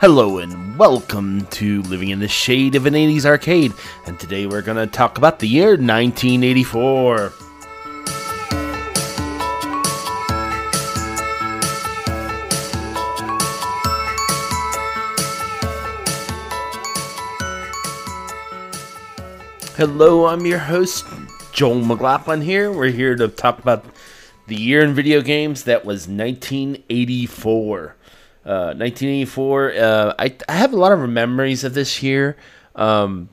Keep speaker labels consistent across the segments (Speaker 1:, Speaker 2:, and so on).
Speaker 1: Hello and welcome to Living in the Shade of an 80s Arcade, and today we're going to talk about the year 1984. Hello, I'm your host, Joel McLaughlin here. We're here to talk about the year in video games that was 1984. 1984. Uh, uh, I, I have a lot of memories of this year. Um,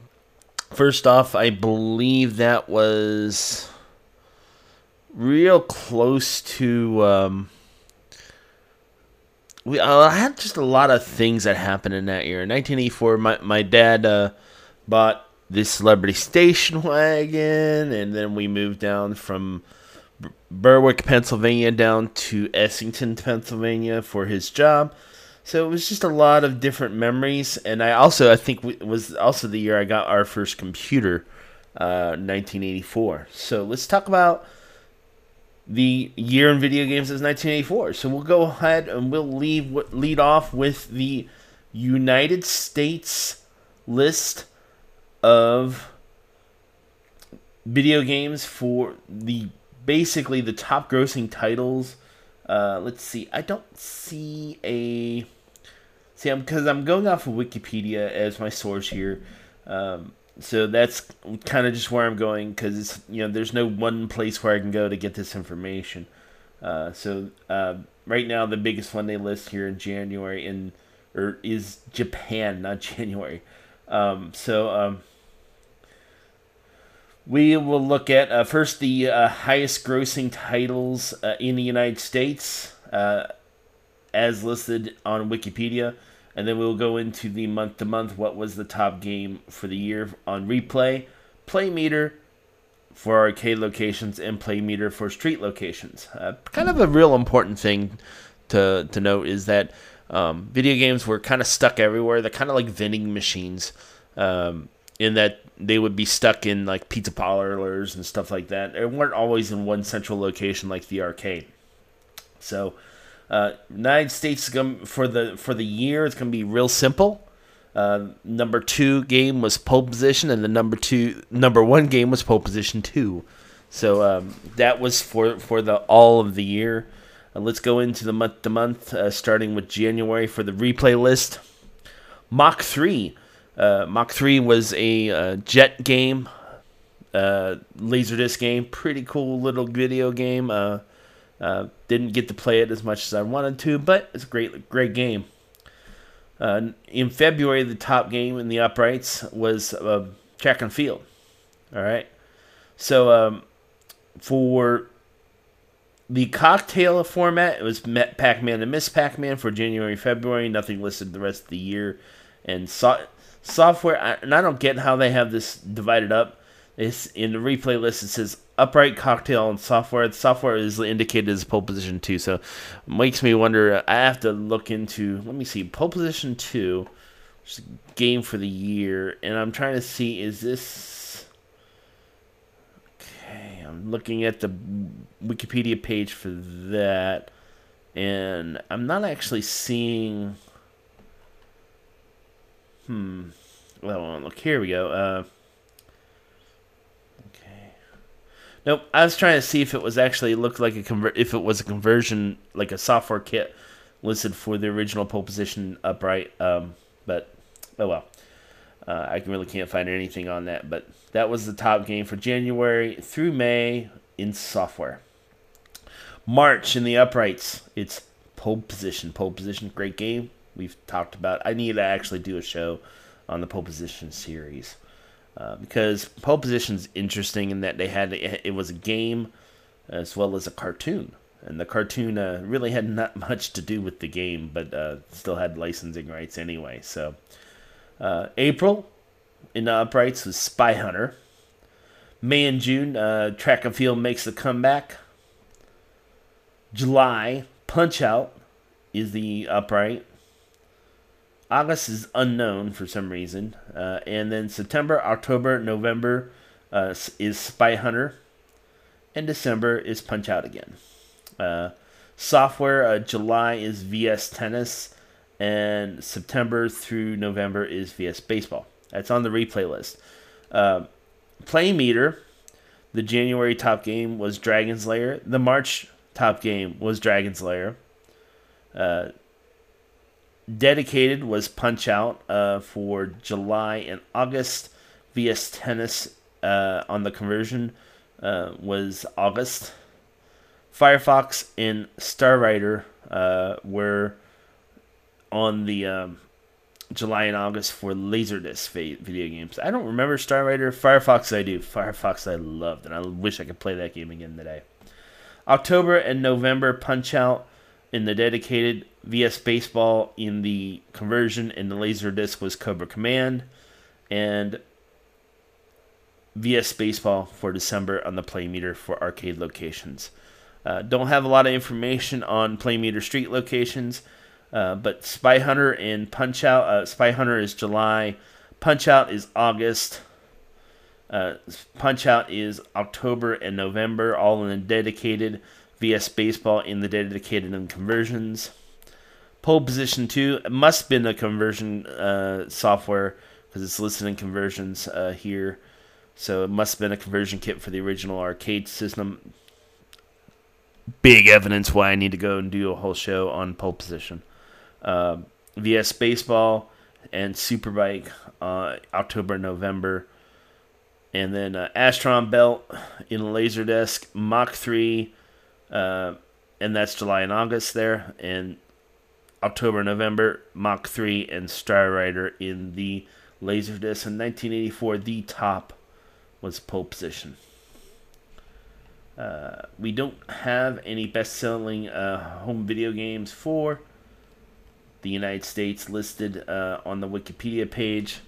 Speaker 1: first off, I believe that was real close to. Um, we uh, I had just a lot of things that happened in that year. In 1984, my my dad uh, bought this celebrity station wagon, and then we moved down from Berwick, Pennsylvania, down to Essington, Pennsylvania for his job. So it was just a lot of different memories, and I also I think it was also the year I got our first computer, uh, 1984. So let's talk about the year in video games is 1984. So we'll go ahead and we'll leave lead off with the United States list of video games for the basically the top grossing titles. Uh, let's see. I don't see a see. I'm because I'm going off of Wikipedia as my source here. Um, so that's kind of just where I'm going because it's you know there's no one place where I can go to get this information. Uh, so uh, right now the biggest one they list here in January in or is Japan, not January. Um, so um, we will look at uh, first the uh, highest grossing titles uh, in the United States uh, as listed on Wikipedia. And then we'll go into the month to month what was the top game for the year on replay, play meter for arcade locations, and play meter for street locations. Uh, kind of a real important thing to, to note is that um, video games were kind of stuck everywhere. They're kind of like vending machines. Um, in that they would be stuck in like pizza parlors and stuff like that. They weren't always in one central location like the arcade. So, uh, United States for the for the year it's gonna be real simple. Uh, number two game was pole position, and the number two number one game was pole position two. So um, that was for for the all of the year. Uh, let's go into the month to month, uh, starting with January for the replay list. Mach three uh, Mach 3 was a uh, jet game, uh, Laserdisc game. Pretty cool little video game. Uh, uh, didn't get to play it as much as I wanted to, but it's a great, great game. Uh, in February, the top game in the uprights was track and field. All right. So um, for the cocktail format, it was Pac Man and Miss Pac Man for January, February. Nothing listed the rest of the year. And saw software, and I don't get how they have this divided up. It's in the replay list. It says upright cocktail and software. The software is indicated as pole position two, so makes me wonder. I have to look into. Let me see. Pole position two, game for the year, and I'm trying to see is this. Okay, I'm looking at the Wikipedia page for that, and I'm not actually seeing Hmm. Well, look, here we go. Uh, okay. Nope. I was trying to see if it was actually looked like a convert if it was a conversion like a software kit listed for the original pole position upright. Um, but oh well. Uh, I really can't find anything on that, but that was the top game for January through May in software. March in the uprights, it's pole position. Pole position, great game we've talked about. I need to actually do a show on the pole position series uh, because pole position is interesting in that they had it was a game as well as a cartoon, and the cartoon uh, really had not much to do with the game, but uh, still had licensing rights anyway. So uh, April in the uprights was Spy Hunter. May and June, uh, track and field makes a comeback. July, Punch Out is the upright. August is unknown for some reason. Uh, and then September, October, November uh, is Spy Hunter. And December is Punch Out again. Uh, software, uh, July is VS Tennis. and September through November is VS Baseball. That's on the replay list. Uh, play meter, the January top game was Dragon's Lair. The March top game was Dragon's Lair. Dedicated was Punch Out uh, for July and August. VS Tennis uh, on the conversion uh, was August. Firefox and Star Rider uh, were on the um, July and August for Laserdisc video games. I don't remember Star Rider. Firefox I do. Firefox I loved, and I wish I could play that game again today. October and November Punch Out in the dedicated VS Baseball in the conversion and the Laserdisc was Cobra Command and VS Baseball for December on the Playmeter for arcade locations. Uh, don't have a lot of information on Playmeter Street locations, uh, but Spy Hunter and Punch Out. Uh, Spy Hunter is July, Punch Out is August. Uh, Punch Out is October and November, all in the dedicated VS Baseball in the dedicated and conversions. Pole position two it must have been a conversion uh, software because it's listed in conversions uh, here. So it must have been a conversion kit for the original arcade system. Big evidence why I need to go and do a whole show on pole position. Uh, VS Baseball and Superbike uh, October, November. And then uh, Astron Belt in Laserdisc, Mach 3, uh, and that's July and August there. And October, November, Mach 3 and Star Rider in the Laserdisc. In 1984, the top was pole position. Uh, we don't have any best-selling uh, home video games for the United States listed uh, on the Wikipedia page.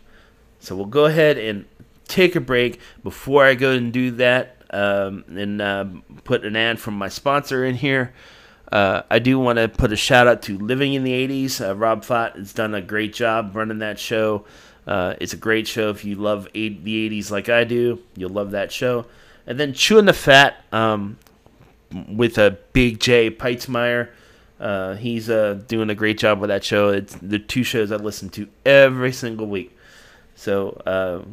Speaker 1: So we'll go ahead and take a break. Before I go and do that, um, and uh, put an ad from my sponsor in here. Uh, I do want to put a shout out to Living in the 80s. Uh, Rob Fott has done a great job running that show. Uh, it's a great show. If you love eight, the 80s like I do, you'll love that show. And then Chewing the Fat um, with a Big J Peitzmeyer. Uh, he's uh, doing a great job with that show. It's the two shows I listen to every single week. So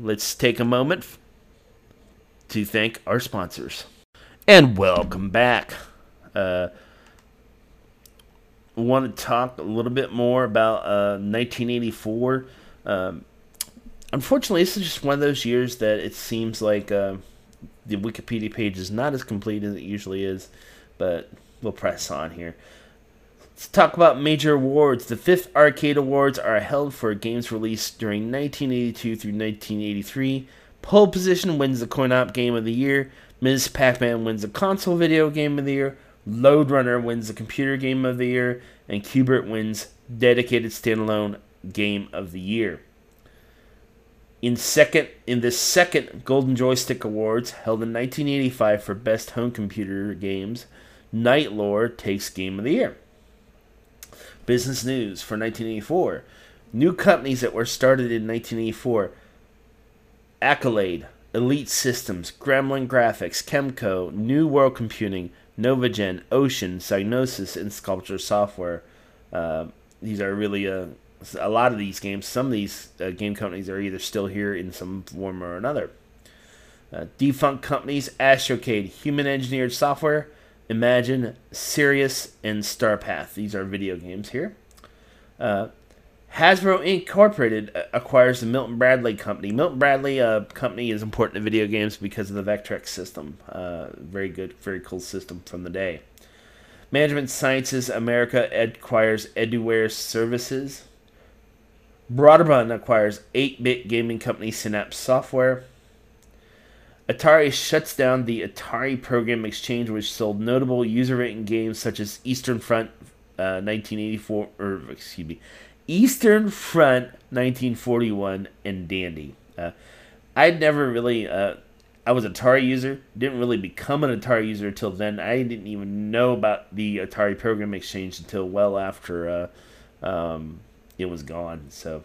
Speaker 1: let's take a moment to thank our sponsors. And welcome back. Uh, want to talk a little bit more about uh, 1984. Um, unfortunately, this is just one of those years that it seems like uh, the Wikipedia page is not as complete as it usually is, but we'll press on here. Let's talk about major awards. The fifth arcade awards are held for games released during 1982 through 1983. Pole Position wins the Coin Op Game of the Year. Ms. Pac Man wins the Console Video Game of the Year. Lode Runner wins the Computer Game of the Year. And Q*bert wins Dedicated Standalone Game of the Year. In second, in the second Golden Joystick Awards held in 1985 for Best Home Computer Games, Knight Lore takes Game of the Year. Business news for 1984. New companies that were started in 1984 Accolade, Elite Systems, Gremlin Graphics, Kemco, New World Computing, Novagen, Ocean, Psygnosis, and Sculpture Software. Uh, these are really a, uh, a lot of these games. Some of these uh, game companies are either still here in some form or another. Uh, defunct companies Astrocade, Human Engineered Software, Imagine, Sirius, and Starpath. These are video games here. Hasbro Incorporated uh, acquires the Milton Bradley Company. Milton Bradley uh, Company is important to video games because of the Vectrex system. Uh, very good, very cool system from the day. Management Sciences America acquires Eduware Services. Broderbund acquires 8-bit gaming company Synapse Software. Atari shuts down the Atari Program Exchange, which sold notable user-written games such as Eastern Front, uh, 1984, or excuse me, Eastern Front 1941 and Dandy. Uh, I'd never really, uh, I was an Atari user, didn't really become an Atari user until then. I didn't even know about the Atari Program Exchange until well after uh, um, it was gone. So,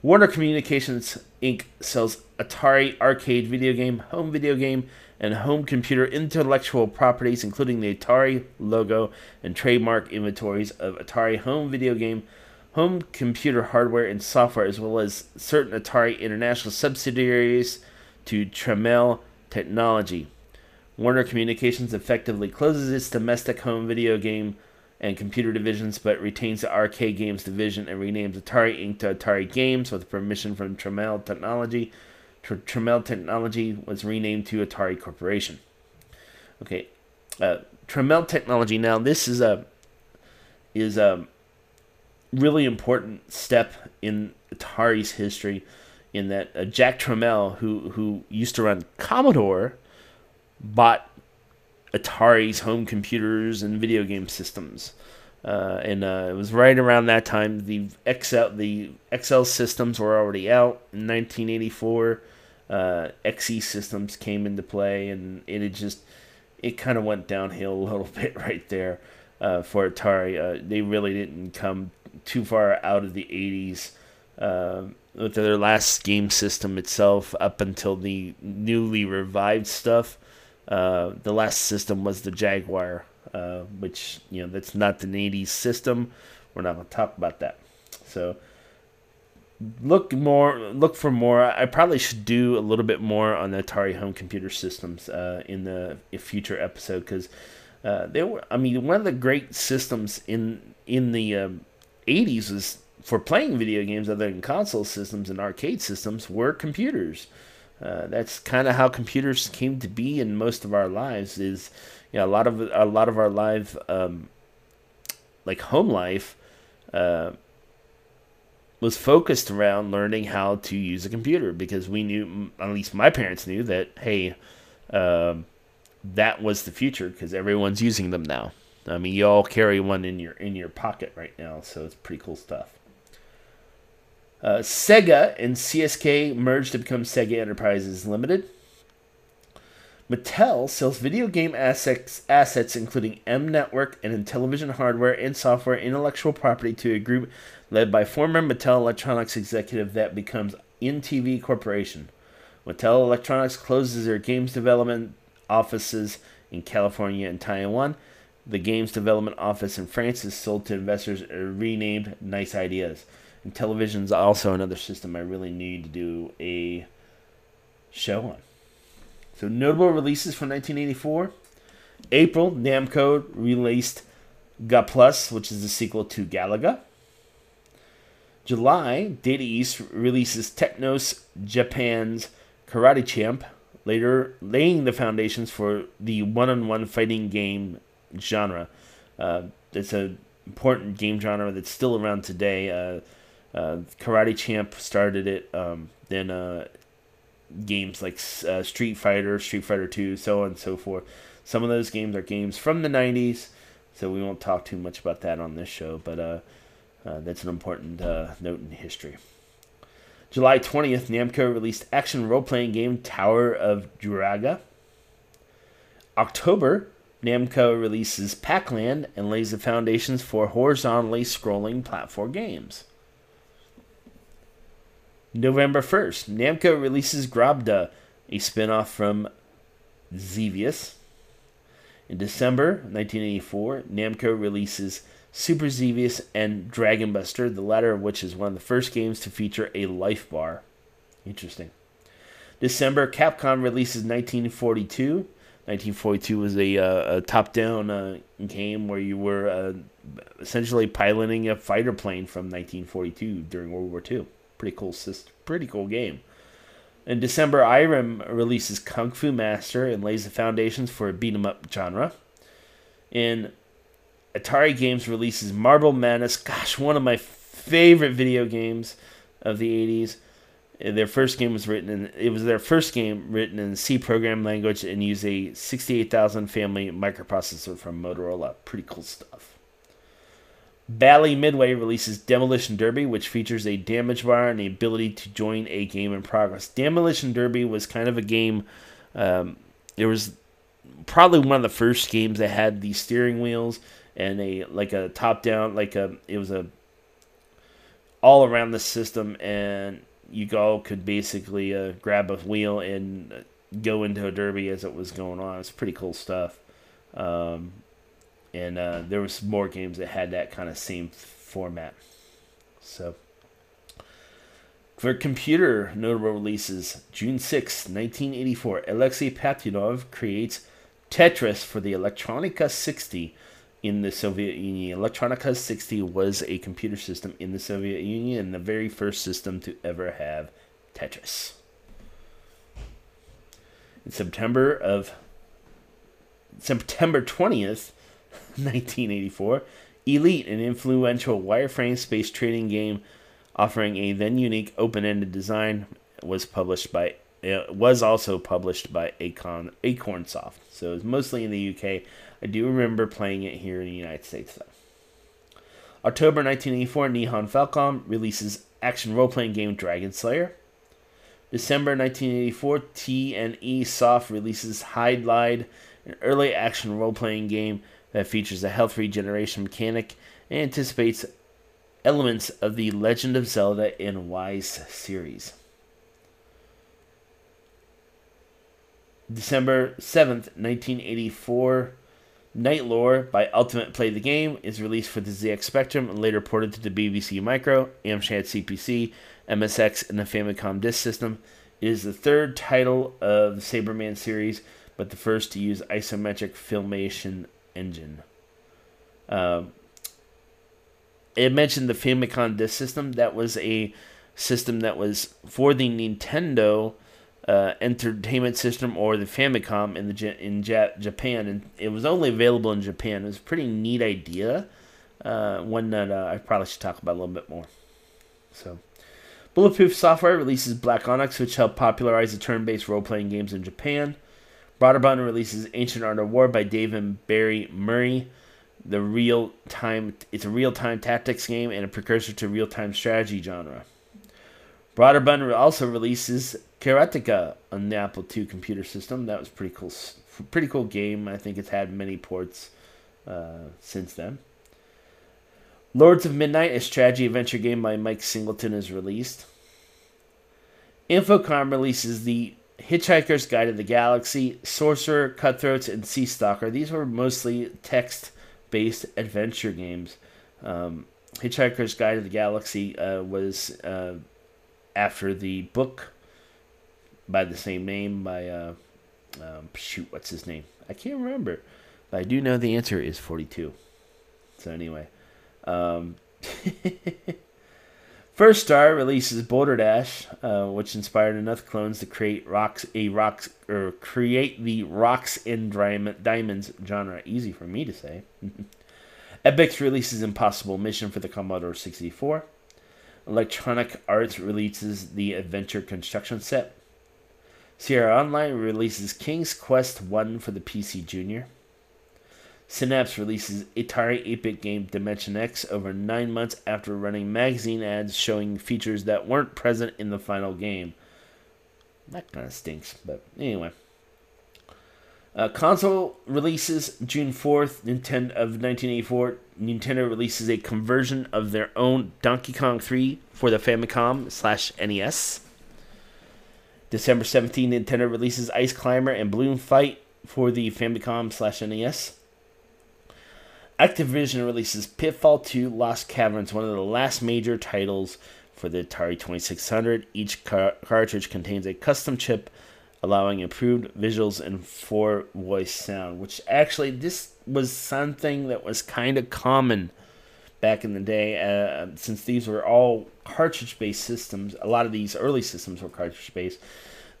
Speaker 1: Warner Communications Inc. sells Atari arcade video game, home video game, and home computer intellectual properties, including the Atari logo and trademark inventories of Atari home video game home computer hardware and software, as well as certain Atari international subsidiaries, to Tramel Technology. Warner Communications effectively closes its domestic home video game and computer divisions, but retains the arcade games division and renames Atari Inc. to Atari Games with permission from Tramel Technology. Tramel Technology was renamed to Atari Corporation. Okay, uh, Tramel Technology. Now this is a is a really important step in Atari's history, in that uh, Jack Tramiel, who who used to run Commodore, bought Atari's home computers and video game systems. Uh, and uh, it was right around that time the XL the XL systems were already out in 1984. Uh, XE systems came into play, and it just it kind of went downhill a little bit right there uh, for Atari. Uh, they really didn't come too far out of the 80s uh, with their last game system itself up until the newly revived stuff. Uh, the last system was the Jaguar, uh, which you know that's not the '80s system. We're not going to talk about that. So look more, look for more. I probably should do a little bit more on the Atari home computer systems uh, in the future episode because uh, they were. I mean, one of the great systems in in the um, '80s was for playing video games other than console systems and arcade systems were computers. Uh, that's kind of how computers came to be in most of our lives. Is you know, a lot of a lot of our life, um, like home life, uh, was focused around learning how to use a computer because we knew, at least my parents knew that hey, um, that was the future because everyone's using them now. I mean, you all carry one in your in your pocket right now, so it's pretty cool stuff. Uh, Sega and CSK merged to become Sega Enterprises Limited. Mattel sells video game assets, assets including M Network and Intellivision hardware and software intellectual property to a group led by former Mattel Electronics executive that becomes NTV Corporation. Mattel Electronics closes their games development offices in California and Taiwan. The games development office in France is sold to investors renamed Nice Ideas. And Intellivision's also another system I really need to do a show on. So notable releases from 1984. April, Namco released Gaplus, which is the sequel to Galaga. July, Data East releases Technos Japan's Karate Champ, later laying the foundations for the one-on-one fighting game genre. Uh, it's an important game genre that's still around today. Uh, uh, Karate Champ started it. Um, then uh, games like uh, Street Fighter, Street Fighter Two, so on and so forth. Some of those games are games from the '90s, so we won't talk too much about that on this show. But uh, uh, that's an important note in history. July 20th, Namco released action role-playing game Tower of Druaga. October, Namco releases Pac-Land and lays the foundations for horizontally scrolling platform games. November 1st, Namco releases Grobda, a spin-off from Xevious. In December 1984, Namco releases Super Xevious and Dragon Buster, the latter of which is one of the first games to feature a life bar. Interesting. December, Capcom releases 1942. 1942 was a, uh, a top-down uh, game where you were uh, essentially piloting a fighter plane from 1942 during World War II. Pretty cool, system, pretty cool game. In December, Irem releases Kung Fu Master and lays the foundations for a beat 'em up genre. In Atari Games releases Marble Madness, gosh, one of my favorite video games of the 80s. Their first game was written in it was their first game written in C program language and used a 68000 family microprocessor from Motorola. Pretty cool stuff. Bally Midway releases Demolition Derby, which features a damage bar and the ability to join a game in progress. Demolition Derby was kind of a game. Um, it was probably one of the first games that had these steering wheels and a like a top down like a it was a all around the system and you all could basically uh, grab a wheel and go into a derby as it was going on. It's pretty cool stuff. Um, and uh, there was more games that had that kind of same format. So, for computer notable releases, June 6, 1984, Alexei Pajitnov creates Tetris for the Elektronika 60 in the Soviet Union. Elektronika 60 was a computer system in the Soviet Union and the very first system to ever have Tetris. In September of September 20th, 1984, Elite, an influential wireframe space trading game offering a then unique open-ended design, was published by it was also published by Acorn Acornsoft. So it's mostly in the UK. I do remember playing it here in the United States though. October 1984, Nihon Falcom releases action role-playing game Dragon Slayer. December 1984, T&E Soft releases Hydlide, an early action role-playing game that features a health regeneration mechanic and anticipates elements of the Legend of Zelda and Ys series. December 7th, 1984, Knight Lore by Ultimate Play the Game is released for the ZX Spectrum and later ported to the BBC Micro, Amstrad CPC, MSX, and the Famicom Disk System. It is the third title of the Sabreman series, but the first to use isometric filmation engine. Um, it mentioned the Famicom Disk System. That was a system that was for the Nintendo uh, Entertainment System or the Famicom in the in Japan, and it was only available in Japan. It was a pretty neat idea, uh, one that uh, I probably should talk about a little bit more. So, Bulletproof Software releases Black Onyx, which helped popularize the turn-based role-playing games in Japan. Broderbund releases Ancient Art of War by Dave and Barry Murray. The real time it's a real time tactics game and a precursor to real time strategy genre. Broderbund also releases Karateka on the Apple II computer system. That was pretty cool. Pretty cool game. I think it's had many ports uh, since then. Lords of Midnight, a strategy adventure game by Mike Singleton, is released. Infocom releases the Hitchhiker's Guide to the Galaxy, Sorcerer, Cutthroats, and Sea Stalker. These were mostly text based adventure games. Um, Hitchhiker's Guide to the Galaxy uh, was uh, after the book by the same name by uh, um, shoot, what's his name? I can't remember, but I do know the answer is forty-two. So anyway, um, First Star releases Boulder Dash, uh, which inspired enough clones to create rocks a rocks or create the rocks and diamonds genre. Easy for me to say. Epyx releases Impossible Mission for the Commodore 64. Electronic Arts releases the Adventure Construction Set. Sierra Online releases King's Quest 1 for the PC Junior. Synapse releases Atari 8-bit game Dimension X over nine months after running magazine ads showing features that weren't present in the final game. That kind of stinks, but anyway. Uh, console releases June 4th, Nintendo of 1984. Nintendo releases a conversion of their own Donkey Kong 3 for the Famicom slash NES. December 17th, Nintendo releases Ice Climber and Balloon Fight for the Famicom slash NES. Activision releases Pitfall 2 Lost Caverns, one of the last major titles for the Atari 2600. Each car- cartridge contains a custom chip allowing improved visuals and four voice sound, which actually this was something that was kind of common back in the day uh, since these were all cartridge based systems a lot of these early systems were cartridge based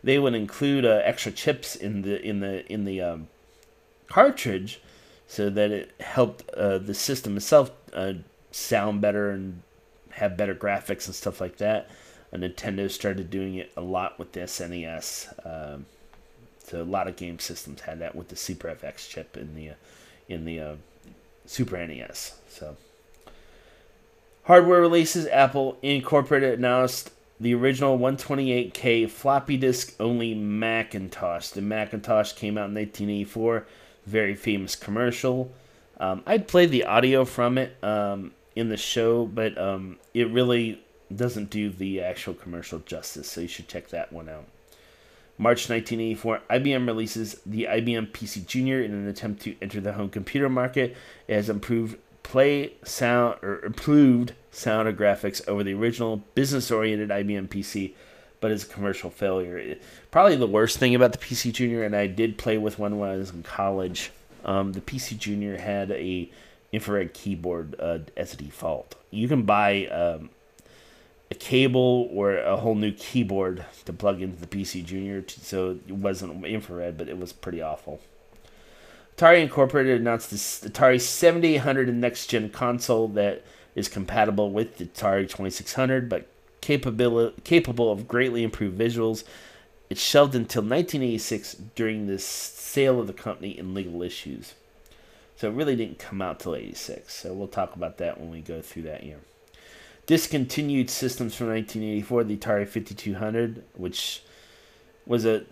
Speaker 1: they would include uh, extra chips in the in the in the um, cartridge so that it helped uh, the system itself uh, sound better and have better graphics and stuff like that. Nintendo started doing it a lot with the SNES. Um, so a lot of game systems had that with the Super FX chip in the in the uh, Super NES. So hardware releases: Apple Incorporated announced the original 128K floppy disk only Macintosh. The Macintosh came out in 1984 very famous commercial. Um, I'd play the audio from it um, in the show, but um, it really doesn't do the actual commercial justice, so you should check that one out. March 1984, IBM releases the IBM PC Junior in an attempt to enter the home computer market. It has improved play sound or improved sound or graphics over the original business-oriented IBM PC, but is a commercial failure. Probably the worst thing about the PC Junior, and I did play with one when I was in college. Um, the PC Junior had a infrared keyboard uh, as a default. You can buy um, a cable or a whole new keyboard to plug into the PC Junior, so it wasn't infrared, but it was pretty awful. Atari Incorporated announced the Atari 7800 and next gen console that is compatible with the Atari 2600, but capable capable of greatly improved visuals. It shelved until 1986 during the sale of the company and legal issues. So it really didn't come out till 86. So we'll talk about that when we go through that year. Discontinued systems from 1984, the Atari 5200, which was a,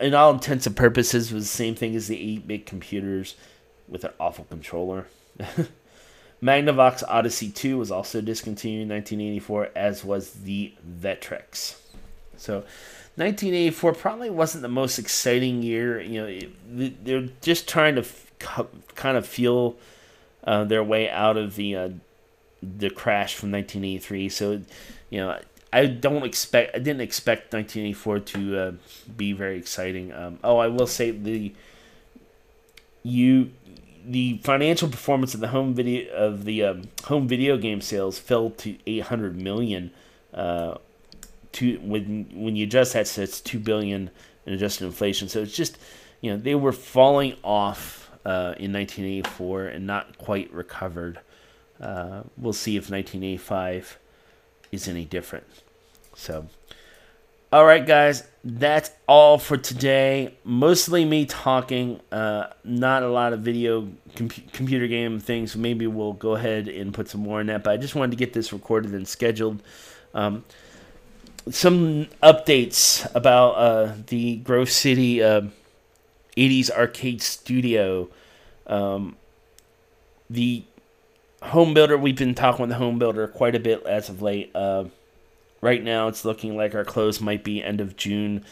Speaker 1: in all intents and purposes, was the same thing as the 8-bit computers with an awful controller. Magnavox Odyssey 2 was also discontinued in 1984, as was the Vectrex. So, 1984 probably wasn't the most exciting year. You know, they're just trying to f- kind of feel uh, their way out of the uh, the crash from 1983. So, you know, I don't expect, I didn't expect 1984 to uh, be very exciting. Um, oh, I will say the you the financial performance of the home video of the um, home video game sales fell to 800 million. Uh, to when when you adjust that, so it's two billion in adjusted inflation. So it's just you know they were falling off uh, in 1984 and not quite recovered. Uh, we'll see if 1985 is any different. So, all right, guys, that's all for today. Mostly me talking, uh, not a lot of video com- computer game things. Maybe we'll go ahead and put some more in that, but I just wanted to get this recorded and scheduled. Um, some updates about uh, the Grove City uh, 80s uh, arcade studio. Um, the home builder, we've been talking with the home builder quite a bit as of late. Uh, right now, it's looking like our close might be end of June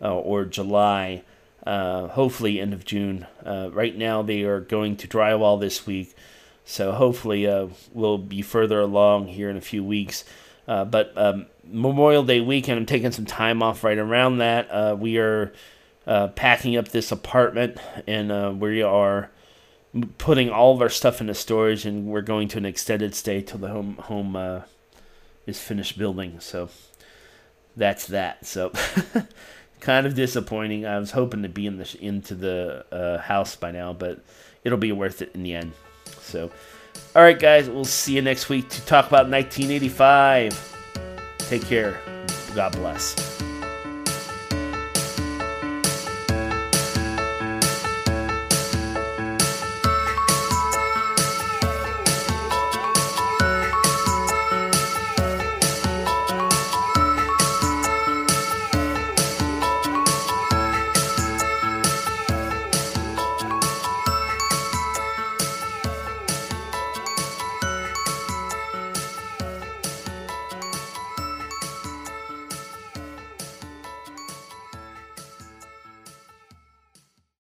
Speaker 1: uh, or July. Uh, hopefully, end of June. Uh, right now, they are going to drywall this week, so hopefully, uh, we'll be further along here in a few weeks. Uh, but um, Memorial Day weekend, I'm taking some time off right around that. we are packing up this apartment, and we are putting all of our stuff into storage, and we're going to an extended stay till the home home uh, is finished building. So that's that. So kind of disappointing. I was hoping to be in the into the uh, house by now, but it'll be worth it in the end. So, all right, guys, we'll see you next week to talk about 1985. Take care. God bless.